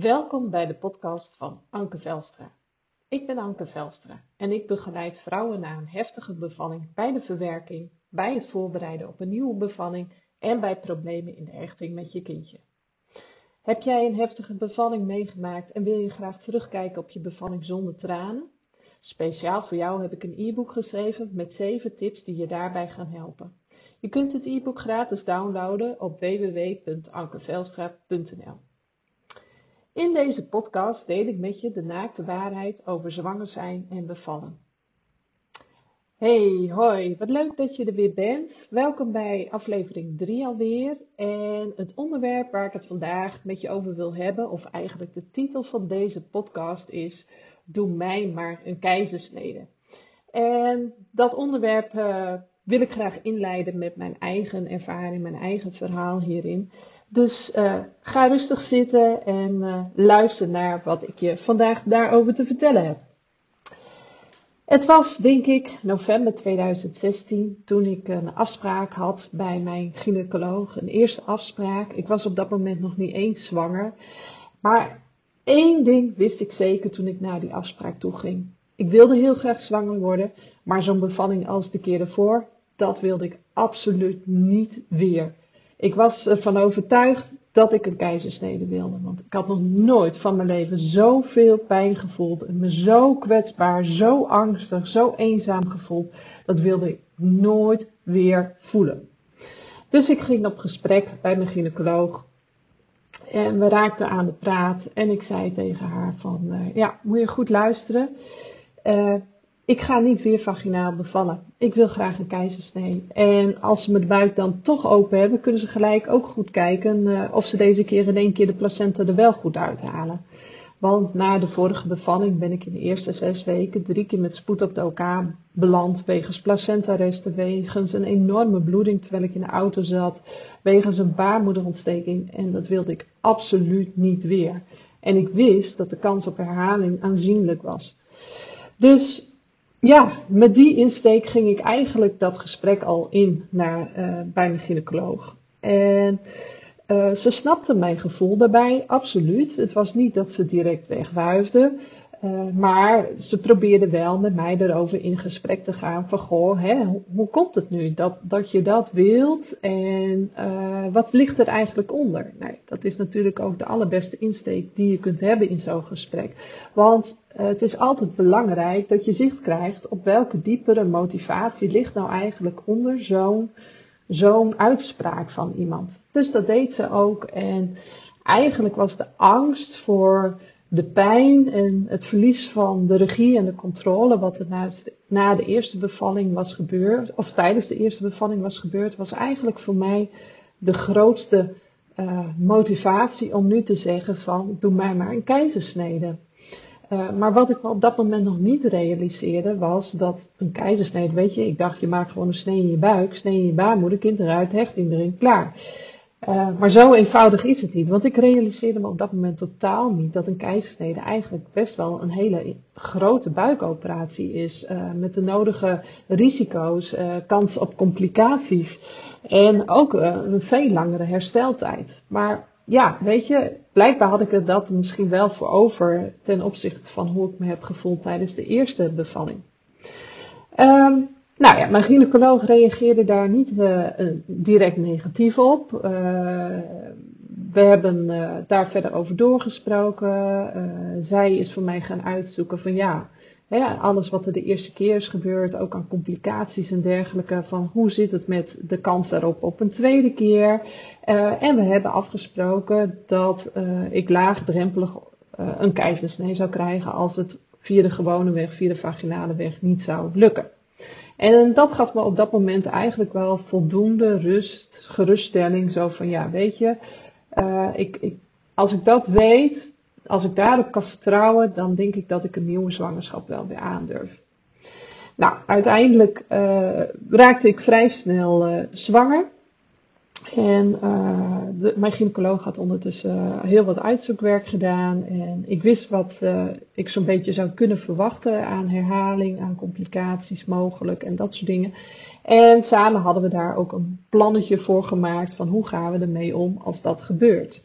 Welkom bij de podcast van Anke Velstra. Ik ben Anke Velstra en ik begeleid vrouwen na een heftige bevalling bij de verwerking, bij het voorbereiden op een nieuwe bevalling en bij problemen in de hechting met je kindje. Heb jij een heftige bevalling meegemaakt en wil je graag terugkijken op je bevalling zonder tranen? Speciaal voor jou heb ik een e-book geschreven met 7 tips die je daarbij gaan helpen. Je kunt het e-book gratis downloaden op www.ankevelstra.nl. In deze podcast deel ik met je de naakte waarheid over zwanger zijn en bevallen. Hey, hoi, wat leuk dat je er weer bent. Welkom bij aflevering 3 alweer. En het onderwerp waar ik het vandaag met je over wil hebben, of eigenlijk de titel van deze podcast is Doe mij maar een keizersnede. En dat onderwerp uh, wil ik graag inleiden met mijn eigen ervaring, mijn eigen verhaal hierin. Dus uh, ga rustig zitten en uh, luister naar wat ik je vandaag daarover te vertellen heb. Het was, denk ik, november 2016 toen ik een afspraak had bij mijn gynaecoloog. Een eerste afspraak. Ik was op dat moment nog niet eens zwanger. Maar één ding wist ik zeker toen ik naar die afspraak toe ging. Ik wilde heel graag zwanger worden, maar zo'n bevalling als de keer ervoor, dat wilde ik absoluut niet weer. Ik was ervan overtuigd dat ik een keizersnede wilde. Want ik had nog nooit van mijn leven zoveel pijn gevoeld. En me zo kwetsbaar, zo angstig, zo eenzaam gevoeld. Dat wilde ik nooit weer voelen. Dus ik ging op gesprek bij mijn gynaecoloog. En we raakten aan de praat. En ik zei tegen haar van, uh, ja, moet je goed luisteren. Uh, ik ga niet weer vaginaal bevallen. Ik wil graag een keizersnee. En als ze mijn buik dan toch open hebben, kunnen ze gelijk ook goed kijken uh, of ze deze keer in één keer de placenta er wel goed uithalen. Want na de vorige bevalling ben ik in de eerste zes weken drie keer met spoed op de OK beland. Wegens placentaresten, wegens een enorme bloeding terwijl ik in de auto zat. Wegens een baarmoederontsteking. En dat wilde ik absoluut niet weer. En ik wist dat de kans op herhaling aanzienlijk was. Dus ja, met die insteek ging ik eigenlijk dat gesprek al in naar, uh, bij mijn gynaecoloog. En uh, ze snapte mijn gevoel daarbij, absoluut. Het was niet dat ze direct wegwuifde. Uh, maar ze probeerde wel met mij erover in gesprek te gaan van goh, hè, hoe, komt het nu dat, dat je dat wilt en wat ligt er eigenlijk onder? Nou, dat is natuurlijk ook de allerbeste insteek die je kunt hebben in zo'n gesprek. Want uh, het is altijd belangrijk dat je zicht krijgt op welke diepere motivatie ligt nou eigenlijk onder zo'n zo'n uitspraak van iemand. Dus dat deed ze ook en eigenlijk was de angst voor de pijn en het verlies van de regie en de controle, wat er na, de eerste bevalling was gebeurd, of tijdens de eerste bevalling was gebeurd, was eigenlijk voor mij de grootste uh, motivatie om nu te zeggen van doe mij maar een keizersnede. Uh, maar wat ik op dat moment nog niet realiseerde was dat een keizersnede, weet je, ik dacht je maakt gewoon een snee in je buik, snee in je baarmoeder, kind eruit, hechting erin, klaar. Uh, maar zo eenvoudig is het niet. Want ik realiseerde me op dat moment totaal niet dat een keizersnede eigenlijk best wel een hele grote buikoperatie is. Met de nodige risico's, kans op complicaties. En ook een veel langere hersteltijd. Maar ja, weet je, blijkbaar had ik er dat misschien wel voor over ten opzichte van hoe ik me heb gevoeld tijdens de eerste bevalling. Um, nou ja, mijn gynaecoloog reageerde daar niet uh, direct negatief op. We hebben daar verder over doorgesproken. zij is voor mij gaan uitzoeken van ja, hè, alles wat er de eerste keer is gebeurd, ook aan complicaties en dergelijke, van hoe zit het met de kans daarop op een tweede keer. en we hebben afgesproken dat ik laagdrempelig een keizersnee zou krijgen als het via de gewone weg, via de vaginale weg niet zou lukken. En dat gaf me op dat moment eigenlijk wel voldoende rust, geruststelling. Zo van ja, weet je, ik, ik, als ik dat weet, als ik daarop kan vertrouwen, dan denk ik dat ik een nieuwe zwangerschap wel weer aandurf. Nou, uiteindelijk uh, raakte ik vrij snel uh, zwanger. En de, mijn gynaecoloog had ondertussen heel wat uitzoekwerk gedaan. En ik wist wat ik zo'n beetje zou kunnen verwachten aan herhaling, aan complicaties mogelijk en dat soort dingen. En samen hadden we daar ook een plannetje voor gemaakt van hoe gaan we ermee om als dat gebeurt.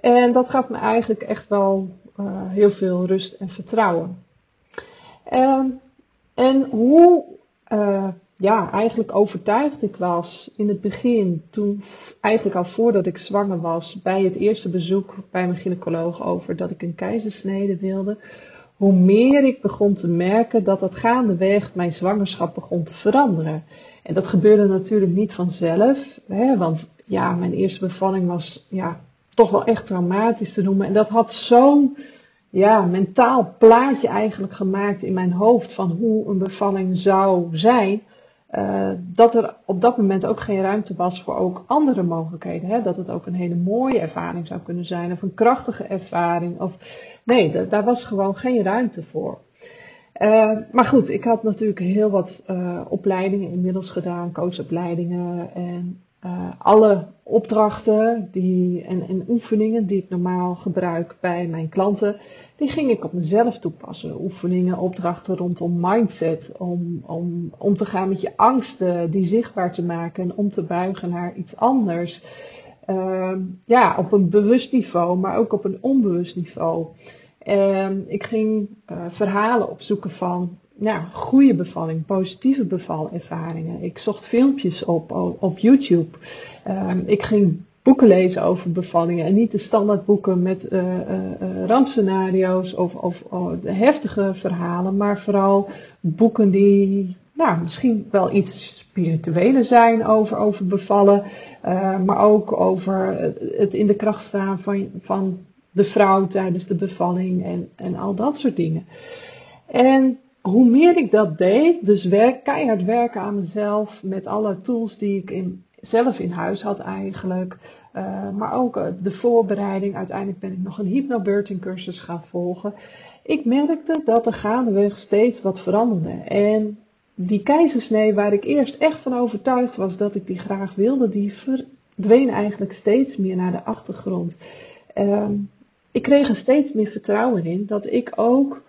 En dat gaf me eigenlijk echt wel uh, heel veel rust en vertrouwen. Um, en hoe uh, ja, eigenlijk overtuigd ik was in het begin, toen eigenlijk al voordat ik zwanger was, bij het eerste bezoek bij mijn gynaecoloog over dat ik een keizersnede wilde, hoe meer ik begon te merken dat dat gaandeweg mijn zwangerschap begon te veranderen. En dat gebeurde natuurlijk niet vanzelf, hè, want ja, mijn eerste bevalling was ja, toch wel echt traumatisch te noemen. En dat had zo'n ja, mentaal plaatje eigenlijk gemaakt in mijn hoofd van hoe een bevalling zou zijn. Uh, dat er op dat moment ook geen ruimte was voor ook andere mogelijkheden. Hè? Dat het ook een hele mooie ervaring zou kunnen zijn of een krachtige ervaring. Of, nee, daar was gewoon geen ruimte voor. Uh, maar goed, ik had natuurlijk heel wat uh, opleidingen inmiddels gedaan, coachopleidingen en uh, alle opdrachten die, en, en oefeningen die ik normaal gebruik bij mijn klanten, die ging ik op mezelf toepassen. Oefeningen, opdrachten rondom mindset, om, om, om te gaan met je angsten, die zichtbaar te maken en om te buigen naar iets anders. Uh, ja, op een bewust niveau, maar ook op een onbewust niveau. Uh, ik ging verhalen opzoeken van ja, goede bevalling, positieve bevalervaringen. Ik zocht filmpjes op, op, YouTube. Um, ik ging boeken lezen over bevallingen en niet de standaardboeken met uh, uh, rampscenario's of, of oh, heftige verhalen, maar vooral boeken die nou, misschien wel iets spiritueler zijn over, over bevallen, uh, maar ook over het, het, in de kracht staan van, van de vrouw tijdens de bevalling en, en al dat soort dingen. En hoe meer ik dat deed, dus werk, keihard werken aan mezelf met alle tools die ik in, zelf in huis had eigenlijk, uh, maar ook uh, de voorbereiding. Uiteindelijk ben ik nog een hypnobirthing cursus gaan volgen. Ik merkte dat er gaandeweg steeds wat veranderde. En die keizersnee waar ik eerst echt van overtuigd was dat ik die graag wilde, die verdween eigenlijk steeds meer naar de achtergrond. Uh, ik kreeg er steeds meer vertrouwen in dat ik ook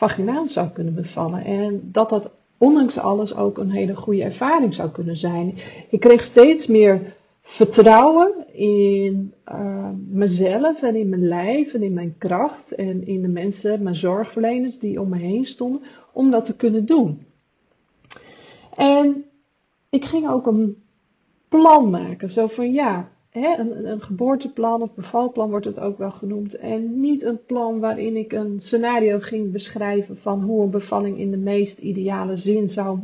vaginaal zou kunnen bevallen. En dat dat ondanks alles ook een hele goede ervaring zou kunnen zijn. Ik kreeg steeds meer vertrouwen in uh, mezelf en in mijn lijf en in mijn kracht en in de mensen, mijn zorgverleners die om me heen stonden, om dat te kunnen doen. En ik ging ook een plan maken. Zo van ja, een, geboorteplan of bevalplan wordt het ook wel genoemd. En niet een plan waarin ik een scenario ging beschrijven van hoe een bevalling in de meest ideale zin zou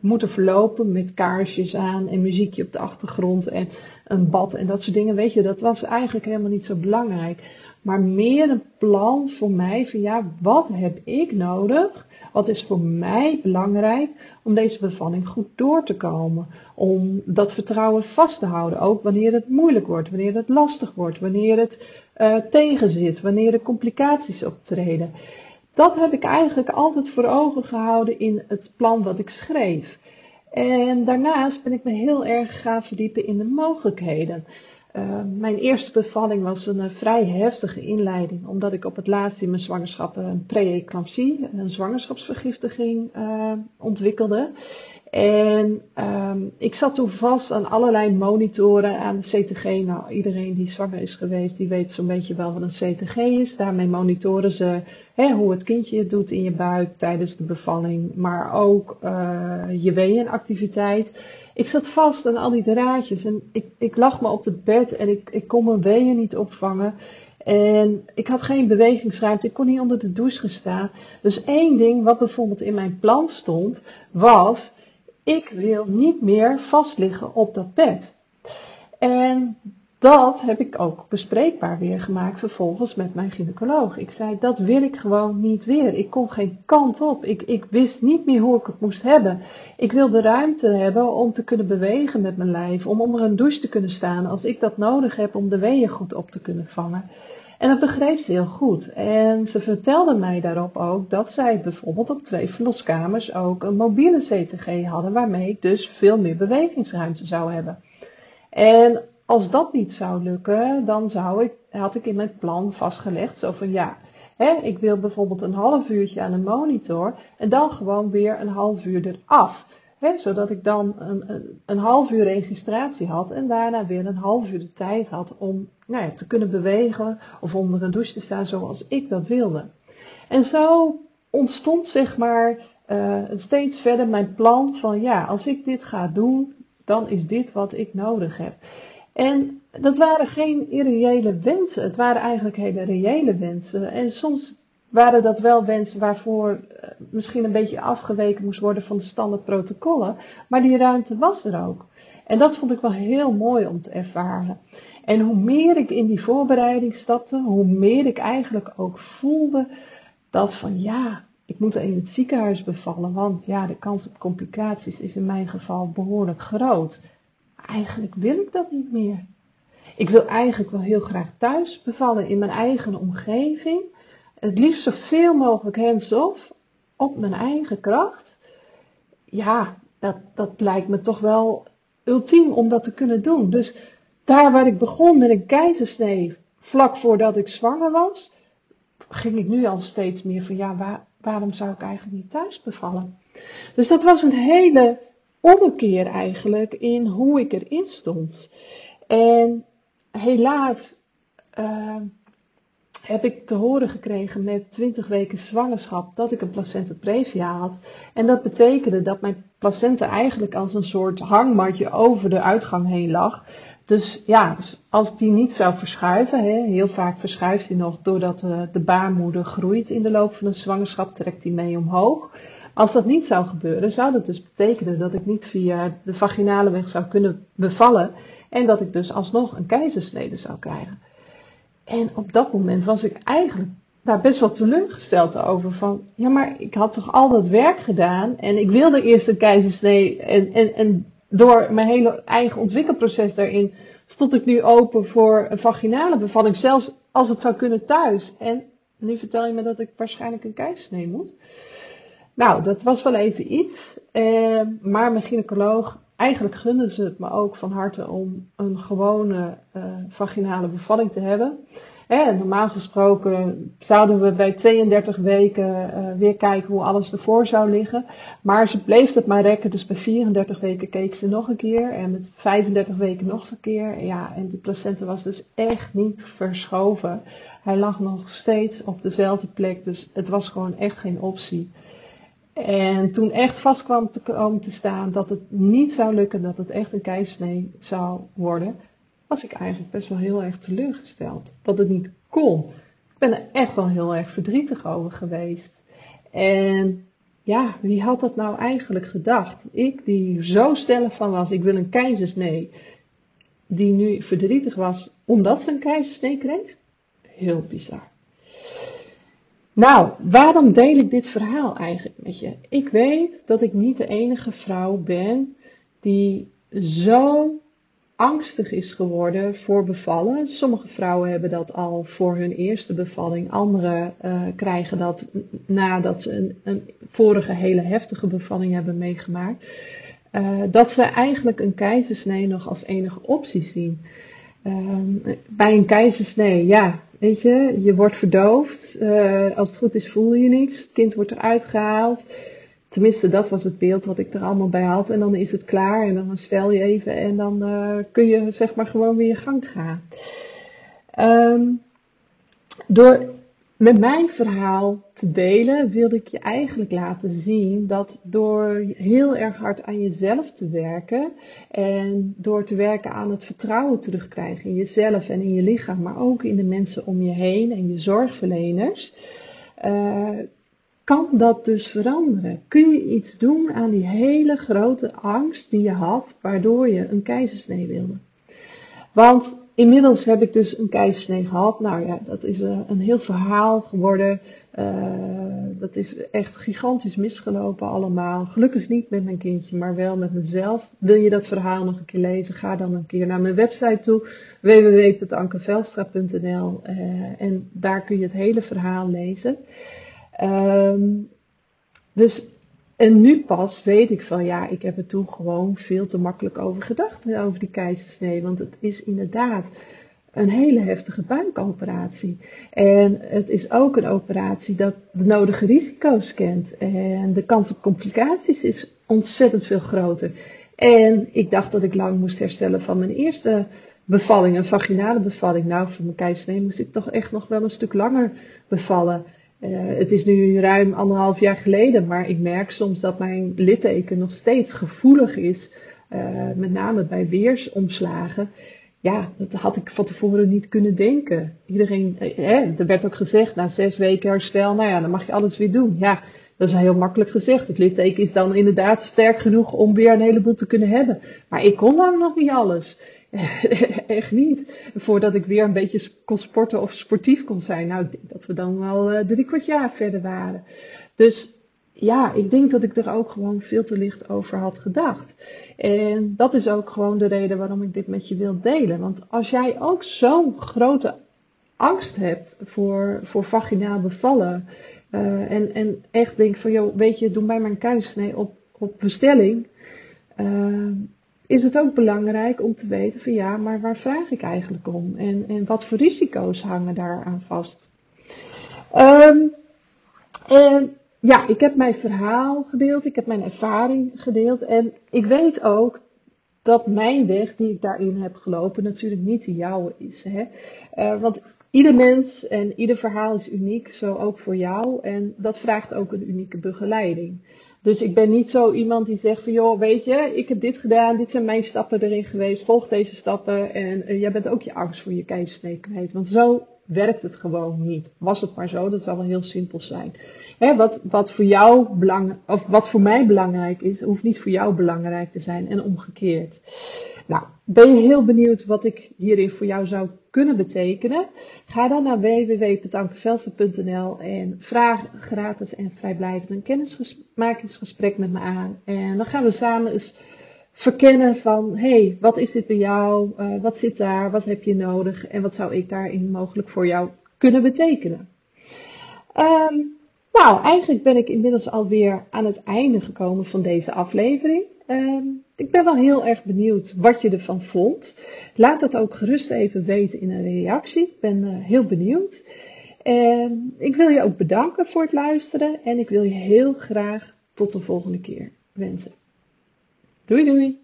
moeten verlopen. Met kaarsjes aan en muziekje op de achtergrond en een bad en dat soort dingen. Weet je, dat was eigenlijk helemaal niet zo belangrijk. Maar meer een plan voor mij van ja, wat heb ik nodig? Wat is voor mij belangrijk om deze bevalling goed door te komen? Om dat vertrouwen vast te houden, ook wanneer het moeilijk wordt, wanneer het lastig wordt, wanneer het uh, tegenzit, wanneer er complicaties optreden. Dat heb ik eigenlijk altijd voor ogen gehouden in het plan wat ik schreef. En daarnaast ben ik me heel erg gaan verdiepen in de mogelijkheden. Uh, mijn eerste bevalling was een uh, vrij heftige inleiding, omdat ik op het laatst in mijn zwangerschap een pre-eclampsie, een zwangerschapsvergiftiging, uh, ontwikkelde. En um, ik zat toen vast aan allerlei monitoren aan de CTG. Nou, iedereen die zwanger is geweest, die weet zo'n beetje wel wat een CTG is. Daarmee monitoren ze hè, hoe het kindje het doet in je buik tijdens de bevalling, maar ook uh, je weeënactiviteit. Ik zat vast aan al die draadjes en ik, ik lag me op het bed en ik, ik kon mijn weeën niet opvangen. En ik had geen bewegingsruimte, ik kon niet onder de douche staan. Dus één ding wat bijvoorbeeld in mijn plan stond, was ik wil niet meer vastliggen op dat bed. En dat heb ik ook bespreekbaar weer gemaakt vervolgens met mijn gynaecoloog. Ik zei, dat wil ik gewoon niet weer. Ik kon geen kant op. Ik, ik wist niet meer hoe ik het moest hebben. Ik wil de ruimte hebben om te kunnen bewegen met mijn lijf. Om onder een douche te kunnen staan als ik dat nodig heb om de weeën goed op te kunnen vangen. En dat begreep ze heel goed. En ze vertelde mij daarop ook dat zij bijvoorbeeld op twee verloskamers ook een mobiele CTG hadden, waarmee ik dus veel meer bewegingsruimte zou hebben. En als dat niet zou lukken, dan zou ik, had ik in mijn plan vastgelegd, zo van ja, hè, ik wil bijvoorbeeld een half uurtje aan een monitor en dan gewoon weer een half uur eraf. Zodat ik dan een, een, een, half uur registratie had en daarna weer een half uur de tijd had om nou ja, te kunnen bewegen of onder een douche te staan zoals ik dat wilde. En zo ontstond zeg maar uh, steeds verder mijn plan van ja, als ik dit ga doen, dan is dit wat ik nodig heb. En dat waren geen irreële wensen, het waren eigenlijk hele reële wensen. En soms waren dat wel wensen waarvoor uh, misschien een beetje afgeweken moest worden van de standaard protocollen, maar die ruimte was er ook. En dat vond ik wel heel mooi om te ervaren. En hoe meer ik in die voorbereiding stapte, hoe meer ik eigenlijk ook voelde dat van ja, ik moet in het ziekenhuis bevallen, want ja, de kans op complicaties is in mijn geval behoorlijk groot. Eigenlijk wil ik dat niet meer. Ik wil eigenlijk wel heel graag thuis bevallen in mijn eigen omgeving. Het liefst zoveel mogelijk hands-off, op mijn eigen kracht. Ja, dat, dat lijkt me toch wel ultiem om dat te kunnen doen. Dus daar waar ik begon met een keizersnee, vlak voordat ik zwanger was, ging ik nu al steeds meer van ja, waar, waarom zou ik eigenlijk niet thuis bevallen? Dus dat was een hele ommekeer eigenlijk in hoe ik erin stond. En helaas uh, heb ik te horen gekregen met 20 weken zwangerschap dat ik een placenta previa had. En dat betekende dat mijn placenta eigenlijk als een soort hangmatje over de uitgang heen lag. Dus ja, dus als die niet zou verschuiven, hè, heel vaak verschuift die nog doordat de, de baarmoeder groeit in de loop van een zwangerschap, trekt die mee omhoog. Als dat niet zou gebeuren, zou dat dus betekenen dat ik niet via de vaginale weg zou kunnen bevallen en dat ik dus alsnog een keizersnede zou krijgen. En op dat moment was ik eigenlijk daar best wel teleurgesteld over. Van, ja, maar ik had toch al dat werk gedaan en ik wilde eerst een keizersnee en, en, en door mijn hele eigen ontwikkelproces daarin stond ik nu open voor een vaginale bevalling, zelfs als het zou kunnen thuis. En nu vertel je me dat ik waarschijnlijk een keizersnee moet. Nou, dat was wel even iets. Eh, maar mijn gynaecoloog, eigenlijk gunde ze het me ook van harte om een gewone uh, vaginale bevalling te hebben. Hè, normaal gesproken zouden we bij 32 weken uh, weer kijken hoe alles ervoor zou liggen. Maar ze bleef het maar rekken. Dus bij 34 weken keek ze nog een keer. En met 35 weken nog een keer. Ja, en die placenta was dus echt niet verschoven. Hij lag nog steeds op dezelfde plek. Dus het was gewoon echt geen optie. En toen echt vast kwam te komen te staan dat het niet zou lukken, dat het echt een keizersnee zou worden, was ik eigenlijk best wel heel erg teleurgesteld. Dat het niet kon. Ik ben er echt wel heel erg verdrietig over geweest. En ja, wie had dat nou eigenlijk gedacht? Ik die zo stellig van was, ik wil een keizersnee, die nu verdrietig was omdat ze een keizersnee kreeg? Heel bizar. Nou, waarom deel ik dit verhaal eigenlijk met je? Ik weet dat ik niet de enige vrouw ben die zo angstig is geworden voor bevallen. Sommige vrouwen hebben dat al voor hun eerste bevalling. Andere uh, krijgen dat nadat ze een, een, vorige hele heftige bevalling hebben meegemaakt. Uh, dat ze eigenlijk een keizersnee nog als enige optie zien. Uh, bij een keizersnee, ja, weet je, je wordt verdoofd. Uh, als het goed is voel je niets. Het kind wordt eruit gehaald. Tenminste, dat was het beeld wat ik er allemaal bij had. En dan is het klaar en dan stel je even en dan uh, kun je zeg maar gewoon weer je gang gaan. Um, door met mijn verhaal te delen wilde ik je eigenlijk laten zien dat door heel erg hard aan jezelf te werken en door te werken aan het vertrouwen terugkrijgen in jezelf en in je lichaam, maar ook in de mensen om je heen en je zorgverleners, uh, kan dat dus veranderen? Kun je iets doen aan die hele grote angst die je had, waardoor je een keizersnee wilde? Want inmiddels heb ik dus een keizersnee gehad. Nou ja, dat is uh, een heel verhaal geworden. Uh, dat is echt gigantisch misgelopen allemaal. Gelukkig niet met mijn kindje, maar wel met mezelf. Wil je dat verhaal nog een keer lezen? Ga dan een keer naar mijn website toe, www.ankevelstra.nl uh, en daar kun je het hele verhaal lezen. Um, dus, en nu pas weet ik van ja, ik heb er toen gewoon veel te makkelijk over gedacht, over die keizersnee. Want het is inderdaad een hele heftige buikoperatie. En het is ook een operatie dat de nodige risico's kent. En de kans op complicaties is ontzettend veel groter. En ik dacht dat ik lang moest herstellen van mijn eerste bevalling, een vaginale bevalling. Nou, voor mijn keizersnee moest ik toch echt nog wel een stuk langer bevallen. Uh, het is nu ruim anderhalf jaar geleden, maar ik merk soms dat mijn litteken nog steeds gevoelig is. Uh, met name bij weersomslagen. Ja, dat had ik van tevoren niet kunnen denken. Iedereen, eh, er werd ook gezegd, na zes weken herstel, nou ja, dan mag je alles weer doen. Ja, dat is heel makkelijk gezegd. Het litteken is dan inderdaad sterk genoeg om weer een heleboel te kunnen hebben. Maar ik kon lang nog niet alles. Echt niet. Voordat ik weer een beetje kon sporten of sportief kon zijn. Nou, ik dat we dan wel uh, drie kwart jaar verder waren. Dus ja, ik denk dat ik er ook gewoon veel te licht over had gedacht. En dat is ook gewoon de reden waarom ik dit met je wil delen. Want als jij ook zo'n grote angst hebt voor, voor vaginaal bevallen. Uh, en, en echt denkt van, joh, weet je, doe mij maar een keizersnee op, op bestelling. Uh, is het ook belangrijk om te weten van ja, maar waar vraag ik eigenlijk om? En, en wat voor risico's hangen daaraan vast? Um, en ja, ik heb mijn verhaal gedeeld, ik heb mijn ervaring gedeeld en ik weet ook dat mijn weg die ik daarin heb gelopen natuurlijk niet de jouwe is. Hè? Uh, want ieder mens en ieder verhaal is uniek, zo ook voor jou. En dat vraagt ook een unieke begeleiding. Dus ik ben niet zo iemand die zegt van joh, weet je, ik heb dit gedaan, dit zijn mijn stappen erin geweest, volg deze stappen en uh, jij bent ook je angst voor je keizersnee kwijt. Want zo werkt het gewoon niet. Was het maar zo, dat zou wel heel simpel zijn. Hè, wat, wat voor jou belang, of wat voor mij belangrijk is, hoeft niet voor jou belangrijk te zijn en omgekeerd. Nou, ben je heel benieuwd wat ik hierin voor jou zou kunnen betekenen? Ga dan naar www.petankevelsen.nl en vraag gratis en vrijblijvend een kennismakingsgesprek met me aan. En dan gaan we samen eens verkennen van, hey, wat is dit bij jou? Uh, wat zit daar? Wat heb je nodig? En wat zou ik daarin mogelijk voor jou kunnen betekenen? Um, nou, eigenlijk ben ik inmiddels alweer aan het einde gekomen van deze aflevering. Um, ik ben wel heel erg benieuwd wat je ervan vond. Laat het ook gerust even weten in een reactie. Ik ben uh, heel benieuwd. En ik wil je ook bedanken voor het luisteren en ik wil je heel graag tot de volgende keer wensen. Doei doei!